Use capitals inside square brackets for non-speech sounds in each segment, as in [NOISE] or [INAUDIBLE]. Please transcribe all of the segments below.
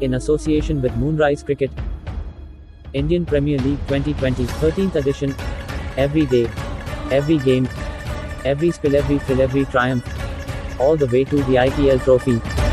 in association with Moonrise Cricket, Indian Premier League 2020 13th edition. Every day, every game, every spill, every thrill, every triumph, all the way to the IPL trophy.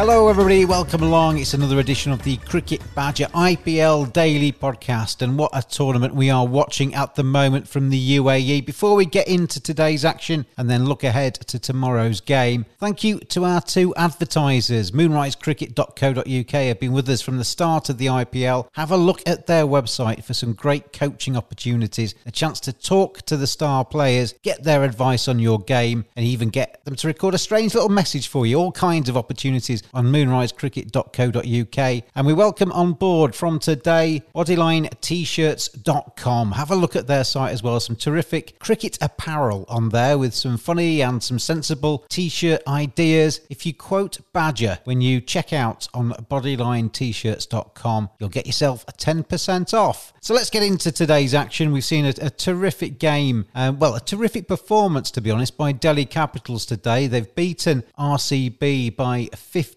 Hello, everybody. Welcome along. It's another edition of the Cricket Badger IPL Daily Podcast. And what a tournament we are watching at the moment from the UAE. Before we get into today's action and then look ahead to tomorrow's game, thank you to our two advertisers. MoonriseCricket.co.uk have been with us from the start of the IPL. Have a look at their website for some great coaching opportunities, a chance to talk to the star players, get their advice on your game, and even get them to record a strange little message for you. All kinds of opportunities on moonrisecricket.co.uk. And we welcome on board from today bodylinett-shirts.com. Have a look at their site as well. Some terrific cricket apparel on there with some funny and some sensible t-shirt ideas. If you quote Badger when you check out on bodylinett-shirts.com, you'll get yourself a 10% off. So let's get into today's action. We've seen a, a terrific game, um, well, a terrific performance, to be honest, by Delhi Capitals today. They've beaten RCB by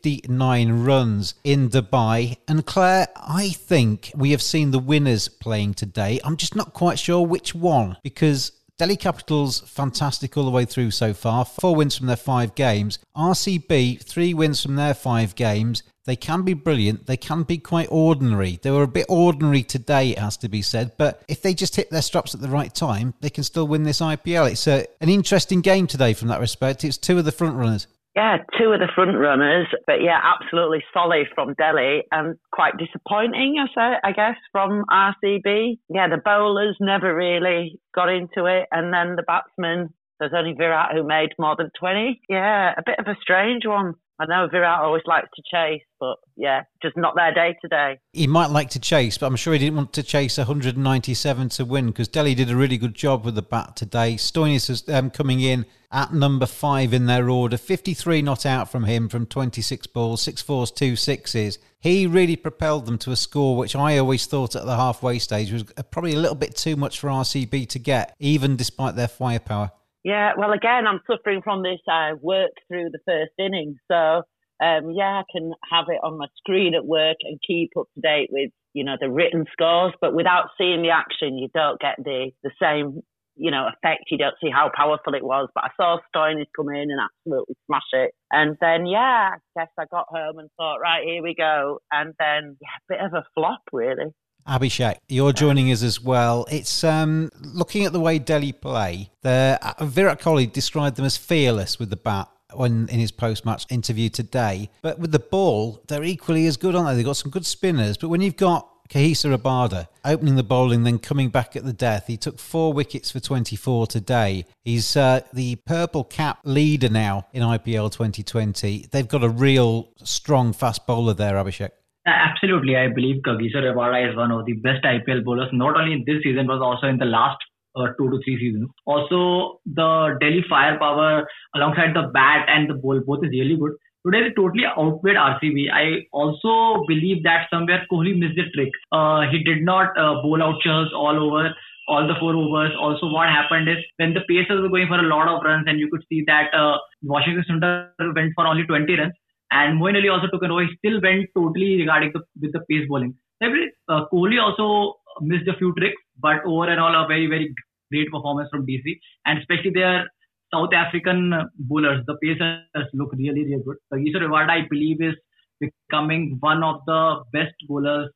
59 runs in Dubai. And Clare, I think we have seen the winners playing today. I'm just not quite sure which one because Delhi Capitals, fantastic all the way through so far. Four wins from their five games. RCB, three wins from their five games. They can be brilliant. They can be quite ordinary. They were a bit ordinary today, it has to be said. But if they just hit their straps at the right time, they can still win this IPL. It's a, an interesting game today from that respect. It's two of the front runners. Yeah, two of the front runners, but yeah, absolutely solid from Delhi and quite disappointing, I say, I guess, from RCB. Yeah, the bowlers never really got into it, and then the batsmen. There's only Virat who made more than 20. Yeah, a bit of a strange one. I know Virat always likes to chase, but yeah, just not their day today. He might like to chase, but I'm sure he didn't want to chase 197 to win because Delhi did a really good job with the bat today. Stoinis is um, coming in at number five in their order, 53 not out from him from 26 balls, six fours, two sixes. He really propelled them to a score which I always thought at the halfway stage was probably a little bit too much for RCB to get, even despite their firepower. Yeah, well, again, I'm suffering from this uh, work through the first inning. So, um, yeah, I can have it on my screen at work and keep up to date with, you know, the written scores. But without seeing the action, you don't get the, the same, you know, effect. You don't see how powerful it was. But I saw Stoinis come in and absolutely smash it. And then, yeah, I guess I got home and thought, right, here we go. And then, yeah, a bit of a flop, really. Abhishek, you're joining us as well. It's um, looking at the way Delhi play. The uh, Virat Kohli described them as fearless with the bat when in his post-match interview today. But with the ball, they're equally as good, aren't they? They've got some good spinners. But when you've got Kagiso Rabada opening the bowling, then coming back at the death. He took four wickets for 24 today. He's uh, the purple cap leader now in IPL 2020. They've got a real strong fast bowler there, Abhishek. Absolutely. I believe Kagiso Rabada is one of the best IPL bowlers, not only in this season, but also in the last uh, two to three seasons. Also, the Delhi firepower alongside the bat and the ball both is really good. Today they totally outplayed RCB. I also believe that somewhere Kohli missed the trick. Uh, he did not uh, bowl out all over all the four overs. Also, what happened is when the Pacers were going for a lot of runs, and you could see that uh, Washington Sundar went for only 20 runs, and Moeen Ali also took an over. He still went totally regarding the with the pace bowling. Uh, Kohli also missed a few tricks, but over and all, a very very great performance from DC, and especially their South African bowlers, the pacers look really, really good. Kagiso Rabada, I believe, is becoming one of the best bowlers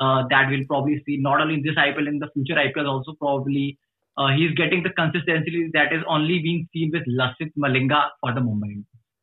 uh, that we'll probably see, not only in this IPL, in the future IPL also probably. Uh, he's getting the consistency that is only being seen with Lasith Malinga for the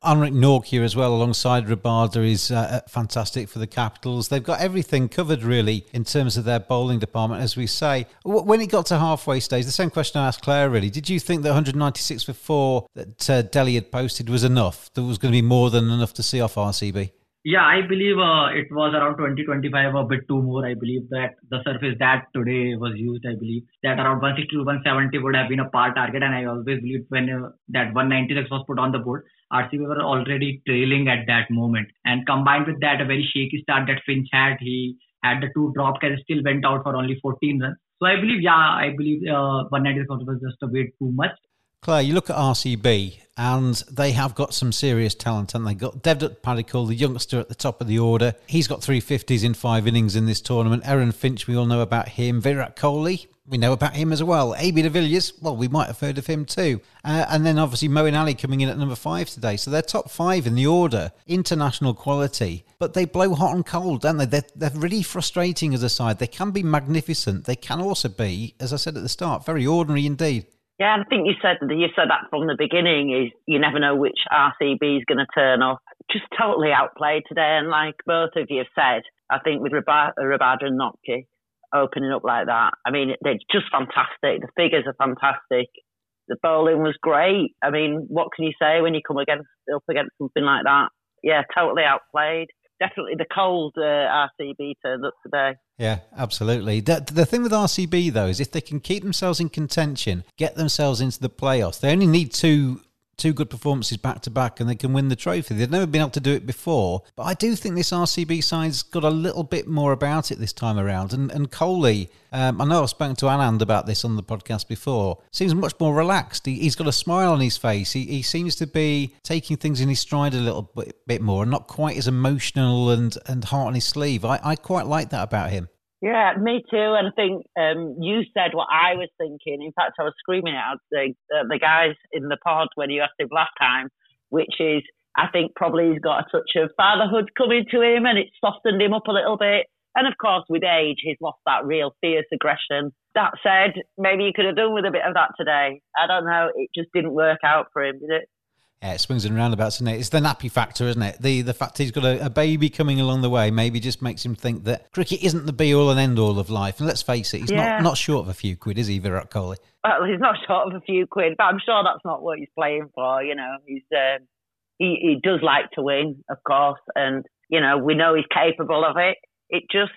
moment. Anrich here as well, alongside Rabada, is uh, fantastic for the Capitals. They've got everything covered, really, in terms of their bowling department, as we say. When it got to halfway stage, the same question I asked Clare, really. Did you think that 196 for four that uh, Delhi had posted was enough? There was going to be more than enough to see off RCB? Yeah, I believe uh, it was around 20, 25, a bit too more. I believe that the surface that today was used, I believe that around 160 to 170 would have been a par target. And I always believed when uh, that 196 was put on the board, RCB were already trailing at that moment. And combined with that, a very shaky start that Finch had, he had the two drop catches, still went out for only 14 runs. So I believe, yeah, I believe uh, 196 was just a bit too much. Clare, you look at RCB and they have got some serious talent, and they got Devdutt Padikkal, the youngster at the top of the order. He's got three fifties in five innings in this tournament. Aaron Finch, we all know about him. Virat Kohli, we know about him as well. AB de Villiers, well, we might have heard of him too. Uh, and then obviously Moeen Ali coming in at number five today. So they're top five in the order, international quality. But they blow hot and cold, don't they? They're, they're really frustrating as a side. They can be magnificent. They can also be, as I said at the start, very ordinary indeed. Yeah, I think you said you said that from the beginning. Is you never know which RCB is going to turn up. Just totally outplayed today, and like both of you have said, I think with Rabada, and Nortje opening up like that, I mean they're just fantastic. The figures are fantastic. The bowling was great. I mean, what can you say when you come against up against something like that? Yeah, totally outplayed definitely the cold uh, RCB turned up today. Yeah, absolutely. The, the thing with RCB though is if they can keep themselves in contention, get themselves into the playoffs, they only need two two good performances back to back and they can win the trophy. They've never been able to do it before, but I do think this RCB side's got a little bit more about it this time around. And and Kohli, um, I know I've spoken to Anand about this on the podcast before, seems much more relaxed. He, has got a smile on his face. He, he seems to be taking things in his stride a little bit, bit more and not quite as emotional and, and heart on his sleeve. I, I quite like that about him. Yeah, me too. And I think um, you said what I was thinking. In fact, I was screaming out the uh, the guys in the pod when you asked him last time, which is I think probably he's got a touch of fatherhood coming to him, and it's softened him up a little bit. And of course, with age, he's lost that real fierce aggression. That said, maybe he could have done with a bit of that today. I don't know. It just didn't work out for him, did it? Yeah, it swings and roundabouts, isn't it? It's the nappy factor, isn't it? The the fact he's got a, a, baby coming along the way maybe just makes him think that cricket isn't the be all and end all of life. And let's face it, he's yeah. not, not short of a few quid, is he, Virat Kohli? Well, he's not [LAUGHS] short of a few quid, but I'm sure that's not what he's playing for. You know, he's uh, he he does like to win, of course, and you know we know he's capable of it. It just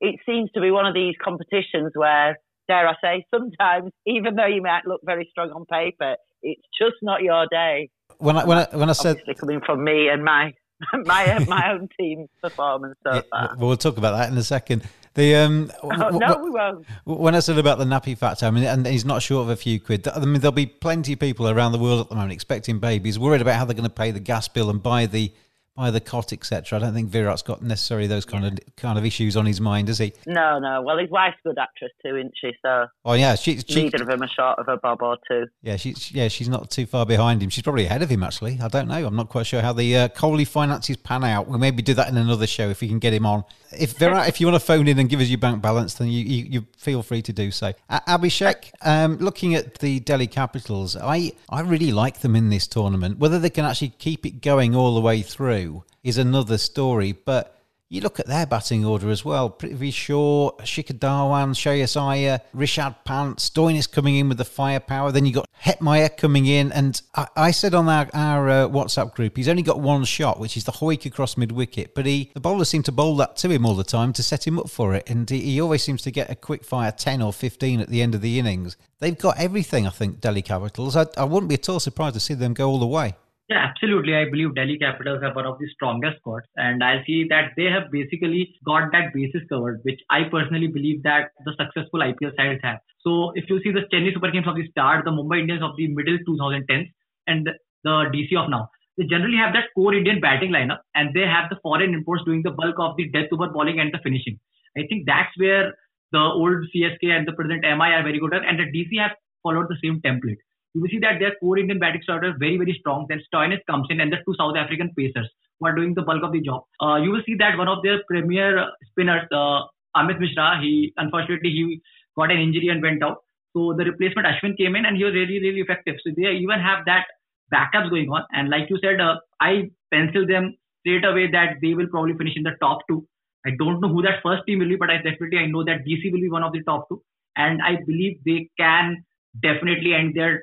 it seems to be one of these competitions where, dare I say, [LAUGHS] sometimes even though you might look very strong on paper, it's just not your day when I when I when I said coming from me and my [LAUGHS] my my own team's performance so yeah, We'll talk about that in a second. The um, oh, w- no, we won't. When I said about the nappy factor, I mean, and he's not short of a few quid. I mean, there'll be plenty of people around the world at the moment expecting babies, worried about how they're going to pay the gas bill and buy the by the cot, etc. I don't think Virat's got necessarily those kind yeah. of kind of issues on his mind, does he? No, no. Well, his wife's a good actress too, isn't she? So. Oh yeah, she's she neither of them are short of a bob or two. Yeah, she's yeah she's not too far behind him. She's probably ahead of him actually. I don't know. I'm not quite sure how the uh, Kohli finances pan out. We'll maybe do that in another show if we can get him on. If Virat, if you want to phone in and give us your bank balance, then you you, you feel free to do so. Uh, Abhishek, um, looking at the Delhi Capitals, I I really like them in this tournament. Whether they can actually keep it going all the way through is another story. But you look at their batting order as well. Prithvi Shaw, Shikhar Dhawan, Shreyas Iyer, Rishabh Pant, Stoinis coming in with the firepower. Then you got Hetmyer coming in. And I, I said on our, our uh, WhatsApp group, he's only got one shot, which is the hoik across mid wicket. But he the bowlers seem to bowl that to him all the time to set him up for it. And he, he always seems to get a quick fire 10 or 15 at the end of the innings. They've got everything, I think, Delhi Capitals. I, I wouldn't be at all surprised to see them go all the way. Yeah, absolutely. I believe Delhi Capitals have one of the strongest squads, and I see that they have basically got that basis covered, which I personally believe that the successful IPL sides have. So if you see the Chennai Super Kings of the start, the Mumbai Indians of the middle 2010s, and the DC of now, they generally have that core Indian batting lineup, and they have the foreign imports doing the bulk of the death over bowling and the finishing. I think that's where the old CSK and the present MI are very good at, and the DC have followed the same template you will see that their core Indian batting starter is very, very strong. Then Stoinis comes in and the two South African pacers who are doing the bulk of the job. Uh, you will see that one of their premier spinners, uh, Amit Mishra, he unfortunately he got an injury and went out. So the replacement Ashwin came in and he was really, really effective. So they even have that backups going on. And like you said, uh, I pencil them straight away that they will probably finish in the top two. I don't know who that first team will be, but I definitely I know that DC will be one of the top two, and I believe they can definitely end their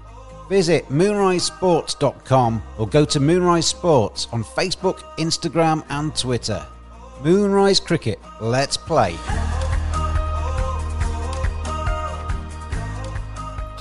Visit moonrisesports.com or go to Moonrise Sports on Facebook, Instagram, and Twitter. Moonrise Cricket, let's play.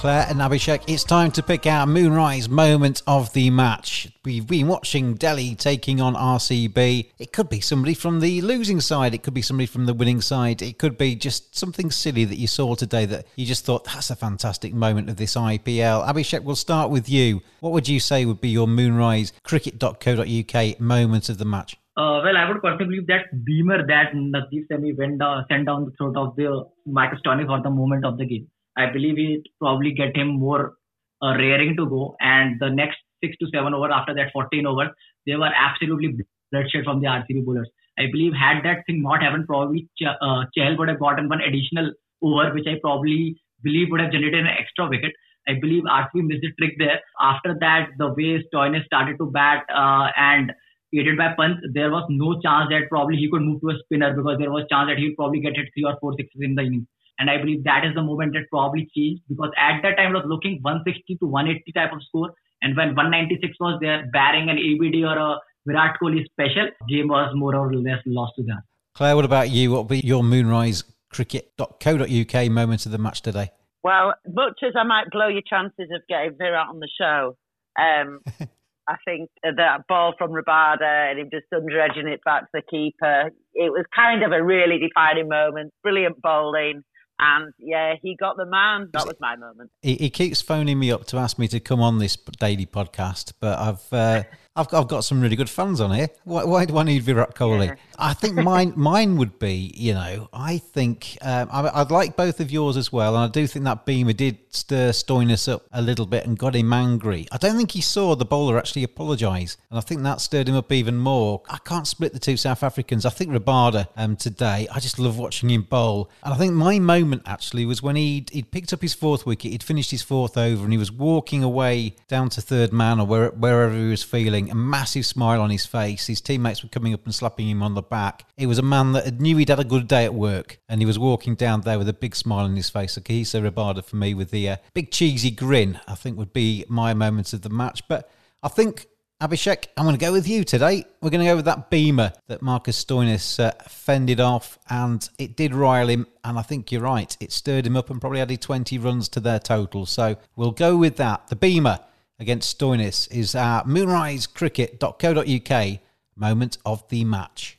Clare and Abhishek, it's time to pick our Moonrise moment of the match. We've been watching Delhi taking on RCB. It could be somebody from the losing side, it could be somebody from the winning side, it could be just something silly that you saw today that you just thought that's a fantastic moment of this IPL. Abhishek, we'll start with you. What would you say would be your Moonrise cricket.co.uk moment of the match? Uh, well, I would personally believe that beamer that Navdeep Saini went uh, sent down the throat of the Michael Stoinis for the moment of the game I believe it probably get him more uh, raring to go. And the next six to seven over after that 14 over, they were absolutely bloodshed from the RCB bowlers. I believe had that thing not happened, probably Ch- uh, Chahal would have gotten one additional over, which I probably believe would have generated an extra wicket. I believe RCB missed the trick there. After that, the way Stoinis started to bat uh, and aided by Pant, there was no chance that probably he could move to a spinner because there was chance that he would probably get hit three or four sixes in the inning. And I believe that is the moment that probably changed because at that time I was looking 160 to 180 type of score. And when 196 was there, barring an ABD or a Virat Kohli special, game was more or less lost to them. Clare, what about you? What will be your Moonrise cricket.co.uk moment of the match today? Well, much as I might blow your chances of getting Virat on the show, um, [LAUGHS] I think that ball from Rabada and him just under edging it back to the keeper, it was kind of a really defining moment. Brilliant bowling. And yeah, he got the man. That was my moment. He, he keeps phoning me up to ask me to come on this daily podcast, but I've uh, I've, I've got some really good fans on here. Why, why do I need Virat Kohli? Yeah. I think mine mine would be, you know, I think um, I, would like both of yours as well, and I do think that Beamer did stir Stoinis up a little bit and got him angry. I don't think he saw the bowler actually apologise, and I think that stirred him up even more. I can't split the two South Africans. I think Rabada um, today, I just love watching him bowl, and I think my moment actually was when he'd, he'd picked up his fourth wicket, he'd finished his fourth over, and he was walking away down to third man or where, wherever he was feeling a massive smile on his face. His teammates were coming up and slapping him on the back. He was a man that knew he'd had a good day at work, and he was walking down there with a big smile on his face. Kagiso Rabada for me with the uh, big cheesy grin, I think would be my moments of the match. But I think Abhishek, I'm going to go with you today. We're going to go with that beamer that Marcus Stoinis uh, fended off, and it did rile him. And I think you're right, it stirred him up and probably added 20 runs to their total. So we'll go with that. The beamer against Stoinis is our moonrisecricket.co.uk moment of the match.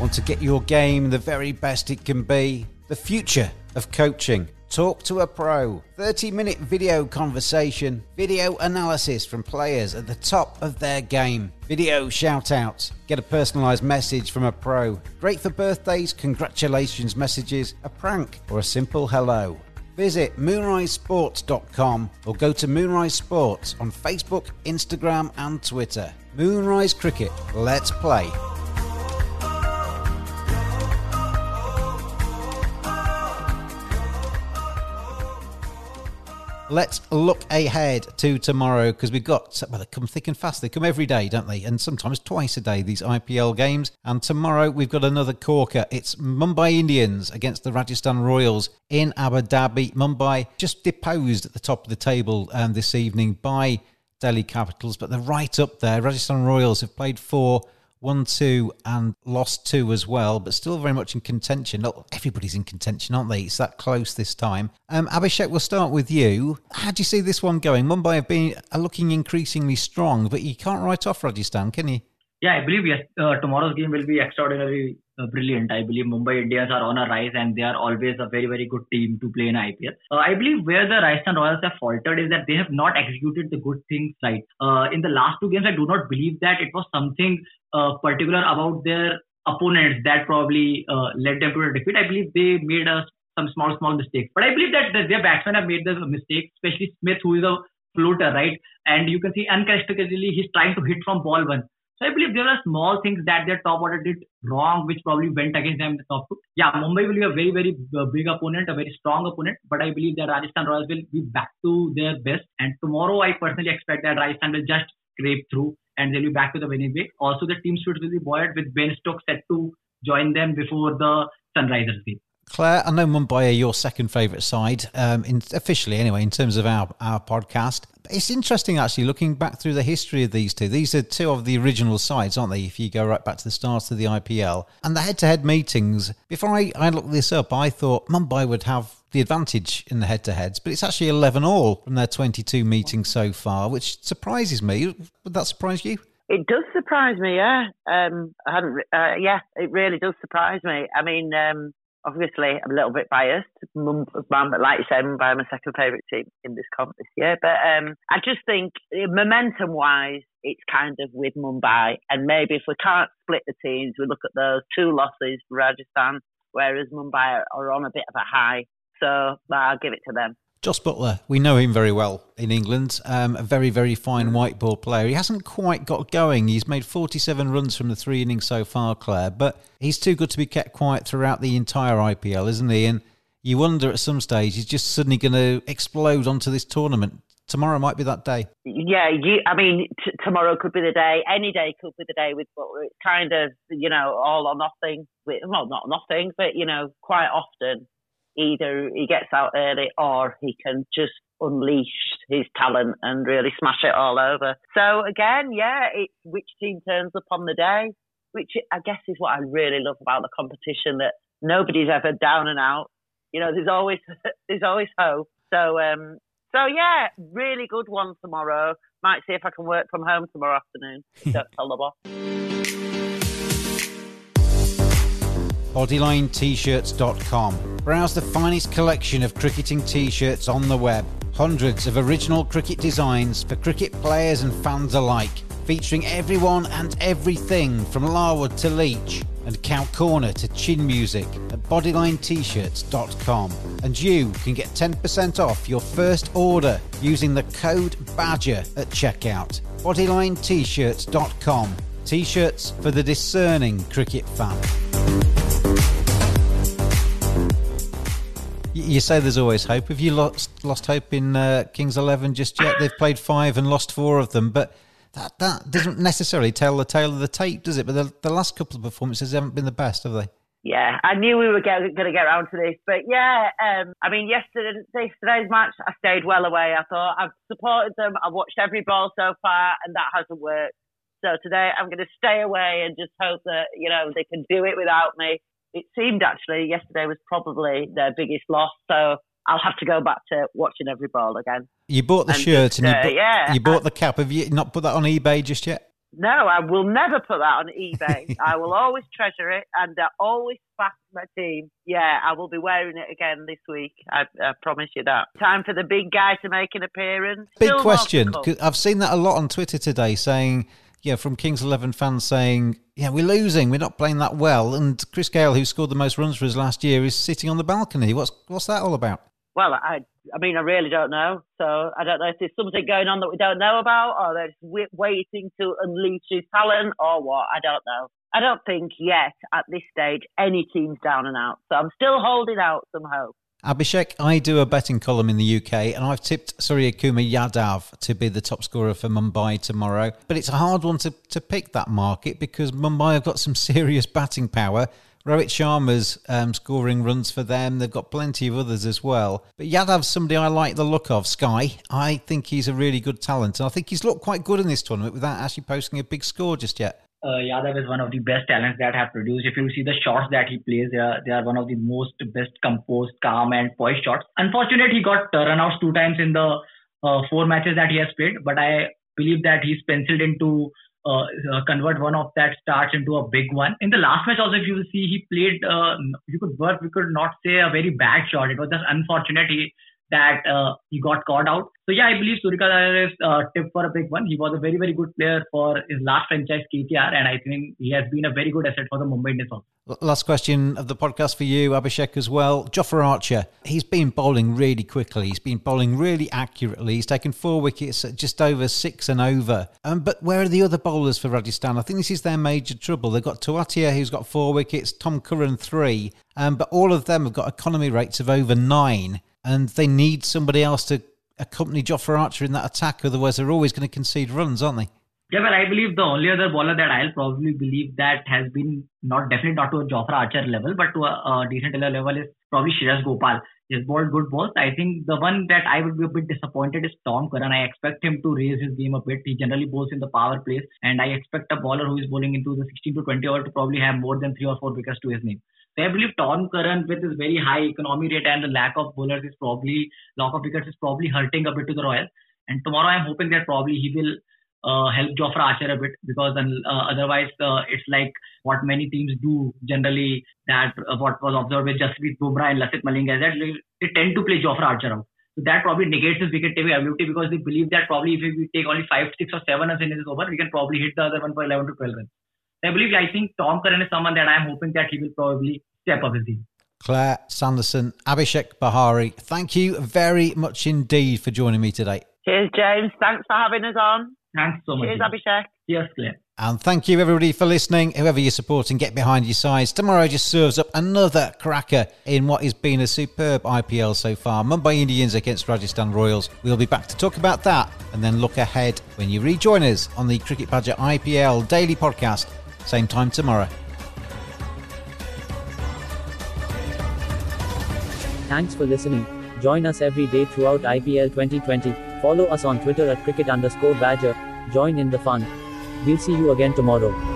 Want to get your game the very best it can be? The future of coaching Talk to a Pro. 30 minute video conversation, video analysis from players at the top of their game, video shout outs, get a personalised message from a pro. Great for birthdays, congratulations messages, a prank, or a simple hello. Visit moonrisesports.com or go to Moonrise Sports on Facebook, Instagram, and Twitter. Moonrise Cricket, let's play. Let's look ahead to tomorrow because we've got, well, they come thick and fast. They come every day, don't they? And sometimes twice a day, these IPL games. And tomorrow we've got another corker. It's Mumbai Indians against the Rajasthan Royals in Abu Dhabi. Mumbai just deposed at the top of the table um, this evening by Delhi Capitals, but they're right up there. Rajasthan Royals have played four won two and lost two as well, but still very much in contention. Look, everybody's in contention, aren't they? It's that close this time. Um, Abhishek, we'll start with you. How do you see this one going? Mumbai have been looking increasingly strong, but you can't write off Rajasthan, can you? Yeah, I believe yes. Uh, tomorrow's game will be extraordinarily uh, brilliant. I believe Mumbai Indians are on a rise and they are always a very, very good team to play in IPL. Uh, I believe where the Rajasthan Royals have faltered is that they have not executed the good things right. Uh, in the last two games, I do not believe that it was something particular about their opponents that probably uh, led them to a defeat. I believe they made a, some small, small mistakes. But I believe that their batsmen have made the mistake, especially Smith, who is a floater, right? And you can see uncharacteristically he's trying to hit from ball one. So I believe there are small things that their top order did wrong, which probably went against them in the top two. Yeah, Mumbai will be a very, very uh, big opponent, a very strong opponent, but I believe that Rajasthan Royals will be back to their best. And tomorrow, I personally expect that Rajasthan will just scrape through and they'll be back to the winning way. Also, the team should will be buoyed with Ben Stokes set to join them before the Sunrisers game. Clare, I know Mumbai are your second favourite side, um, in, officially anyway, in terms of our, our podcast. It's interesting actually looking back through the history of these two. These are two of the original sides, aren't they? If you go right back to the start of the IPL and the head to head meetings, before I, I looked this up, I thought Mumbai would have the advantage in the head to heads, but it's actually 11 all from their 22 meetings so far, which surprises me. Would that surprise you? It does surprise me, yeah. Um, I hadn't, uh, yeah, it really does surprise me. I mean, um, obviously I'm a little bit biased. Mum, mum, like you said, Mumbai my second favourite team in this comp this year. But um, I just think uh, momentum wise, it's kind of with Mumbai. And maybe if we can't split the teams, we look at those two losses for Rajasthan, whereas Mumbai are on a bit of a high. So I'll give it to them. Jos Buttler, we know him very well in England. Um, a very, very fine white ball player. He hasn't quite got going. He's made 47 runs from the three innings so far, Clare, but he's too good to be kept quiet throughout the entire IPL, isn't he? And you wonder at some stage he's just suddenly going to explode onto this tournament. Tomorrow might be that day. Yeah, you, I mean, t- tomorrow could be the day. Any day could be the day with Buttler. It's kind of, you know, all or nothing. Well, not nothing, but, you know, quite often either he gets out early or he can just unleash his talent and really smash it all over. So again, yeah, it's which team turns up on the day, which I guess is what I really love about the competition that nobody's ever down and out. You know, there's always [LAUGHS] there's always hope. So um so yeah, really good one tomorrow. Might see if I can work from home tomorrow afternoon. [LAUGHS] Don't tell the boss. BodylineT-shirts.com. Browse the finest collection of cricketing t-shirts on the web. Hundreds of original cricket designs for cricket players and fans alike, featuring everyone and everything from Larwood to Leach and Cow Corner to chin music at bodylinet-shirts.com. And you can get 10% off your first order using the code BADGER at checkout. bodylinet-shirts.com. T-shirts for the discerning cricket fan. You say there's always hope. Have you lost lost hope in uh, Kings Eleven just yet? They've played five and lost four of them, but that that doesn't necessarily tell the tale of the tape, does it? But the, the last couple of performances haven't been the best, have they? Yeah, I knew we were going to get around to this, but yeah, um, I mean, yesterday yesterday's match, I stayed well away. I thought I've supported them. I've watched every ball so far, and that hasn't worked. So today, I'm going to stay away and just hope that you know they can do it without me it seemed actually yesterday was probably their biggest loss. So I'll have to go back to watching every ball again. You bought the and shirt just, and you, uh, bought, yeah, you bought the cap. Have you not put that on eBay just yet? No, I will never put that on eBay. [LAUGHS] I will always treasure it and I always back my team. Yeah, I will be wearing it again this week. I, I promise you that. Time for the big guy to make an appearance. Big Still question. I've seen that a lot on Twitter today saying, yeah, from Kings 11 fans saying, yeah, we're losing. We're not playing that well. And Chris Gayle, who scored the most runs for us last year, is sitting on the balcony. What's, what's that all about? Well, I, I mean, I really don't know. So I don't know if there's something going on that we don't know about, or they're just waiting to unleash his talent, or what. I don't know. I don't think yet at this stage any team's down and out. So I'm still holding out some hope. Abhishek, I do a betting column in the UK, and I've tipped Suryakumar Yadav to be the top scorer for Mumbai tomorrow. But it's a hard one to, to pick that market because Mumbai have got some [LAUGHS] serious batting power. Rohit Sharma's um, scoring runs for them. They've got plenty of others as well. But Yadav's somebody I like the look of. Sky, I think he's a really good talent, and I think he's looked quite good in this tournament without actually posting a big score just yet. Uh, Yadav is one of the best talents that have produced. If you see the shots that he plays, they are, they are one of the most best composed, calm, and poised shots. Unfortunately, he got uh, runouts two times in the uh, four matches that he has played, but I believe that he's penciled into uh, uh, convert one of that starts into a big one. In the last match, also, if you see, he played. Uh, you could work. We could not say a very bad shot. It was just unfortunate. He, that uh, he got caught out. So yeah, I believe Surika is uh, tipped for a big one. He was a very very good player for his last franchise KKR, and I think he has been a very good asset for the Mumbai Indians. Last question of the podcast for you, Abhishek, as well. Jofra Archer, he's been bowling really quickly. He's been bowling really accurately. He's taken four wickets at just over six and over. Um, but where are the other bowlers for Rajasthan? I think this is their major trouble. They've got Tewatia, who's got four wickets, Tom Curran, three. Um, but all of them have got economy rates of over nine. And they need somebody else to accompany Jofra Archer in that attack. Otherwise, they're always going to concede runs, aren't they? Yeah, well, I believe the only other bowler that I'll probably believe that has been not definitely not to a Jofra Archer level, but to a, a decent level is probably Shreyas Gopal. He's bowled good balls. I think the one that I would be a bit disappointed is Tom Curran. I expect him to raise his game a bit. He generally bowls in the power plays, and I expect a bowler who is bowling into the 16 to 20 over to probably have more than three or four wickets to his name. So I believe Tom Curran with his very high economy rate and the lack of bowlers is probably lack of wickets is probably hurting a bit to the Royals. And tomorrow I'm hoping that probably he will uh, help Jofra Archer a bit because uh, otherwise uh, it's like what many teams do generally that uh, what was observed with Jasprit Bumrah and Lasith Malinga that they, they tend to play Jofra Archer out. So that probably negates his wicket taking ability because they believe that probably if we take only five, six or seven runs in his over, we can probably hit the other one for 11 to 12 runs. I believe I think Tom Curran is someone that I'm hoping that he will probably step up his game. Clare Sanderson, Abhishek Bohare, thank you very much indeed for joining me today. Cheers, James. Thanks for having us on. Thanks so much. Cheers, Abhishek. Yes, Clare. And thank you everybody for listening. Whoever you're supporting, get behind your sides. Tomorrow just serves up another cracker in what has been a superb IPL so far. Mumbai Indians against Rajasthan Royals. We'll be back to talk about that and then look ahead when you rejoin us on the Cricket Badger IPL daily podcast. Same time tomorrow. Thanks for listening. Join us every day throughout IPL 2020. Follow us on Twitter at cricket underscore badger. Join in the fun. We'll see you again tomorrow.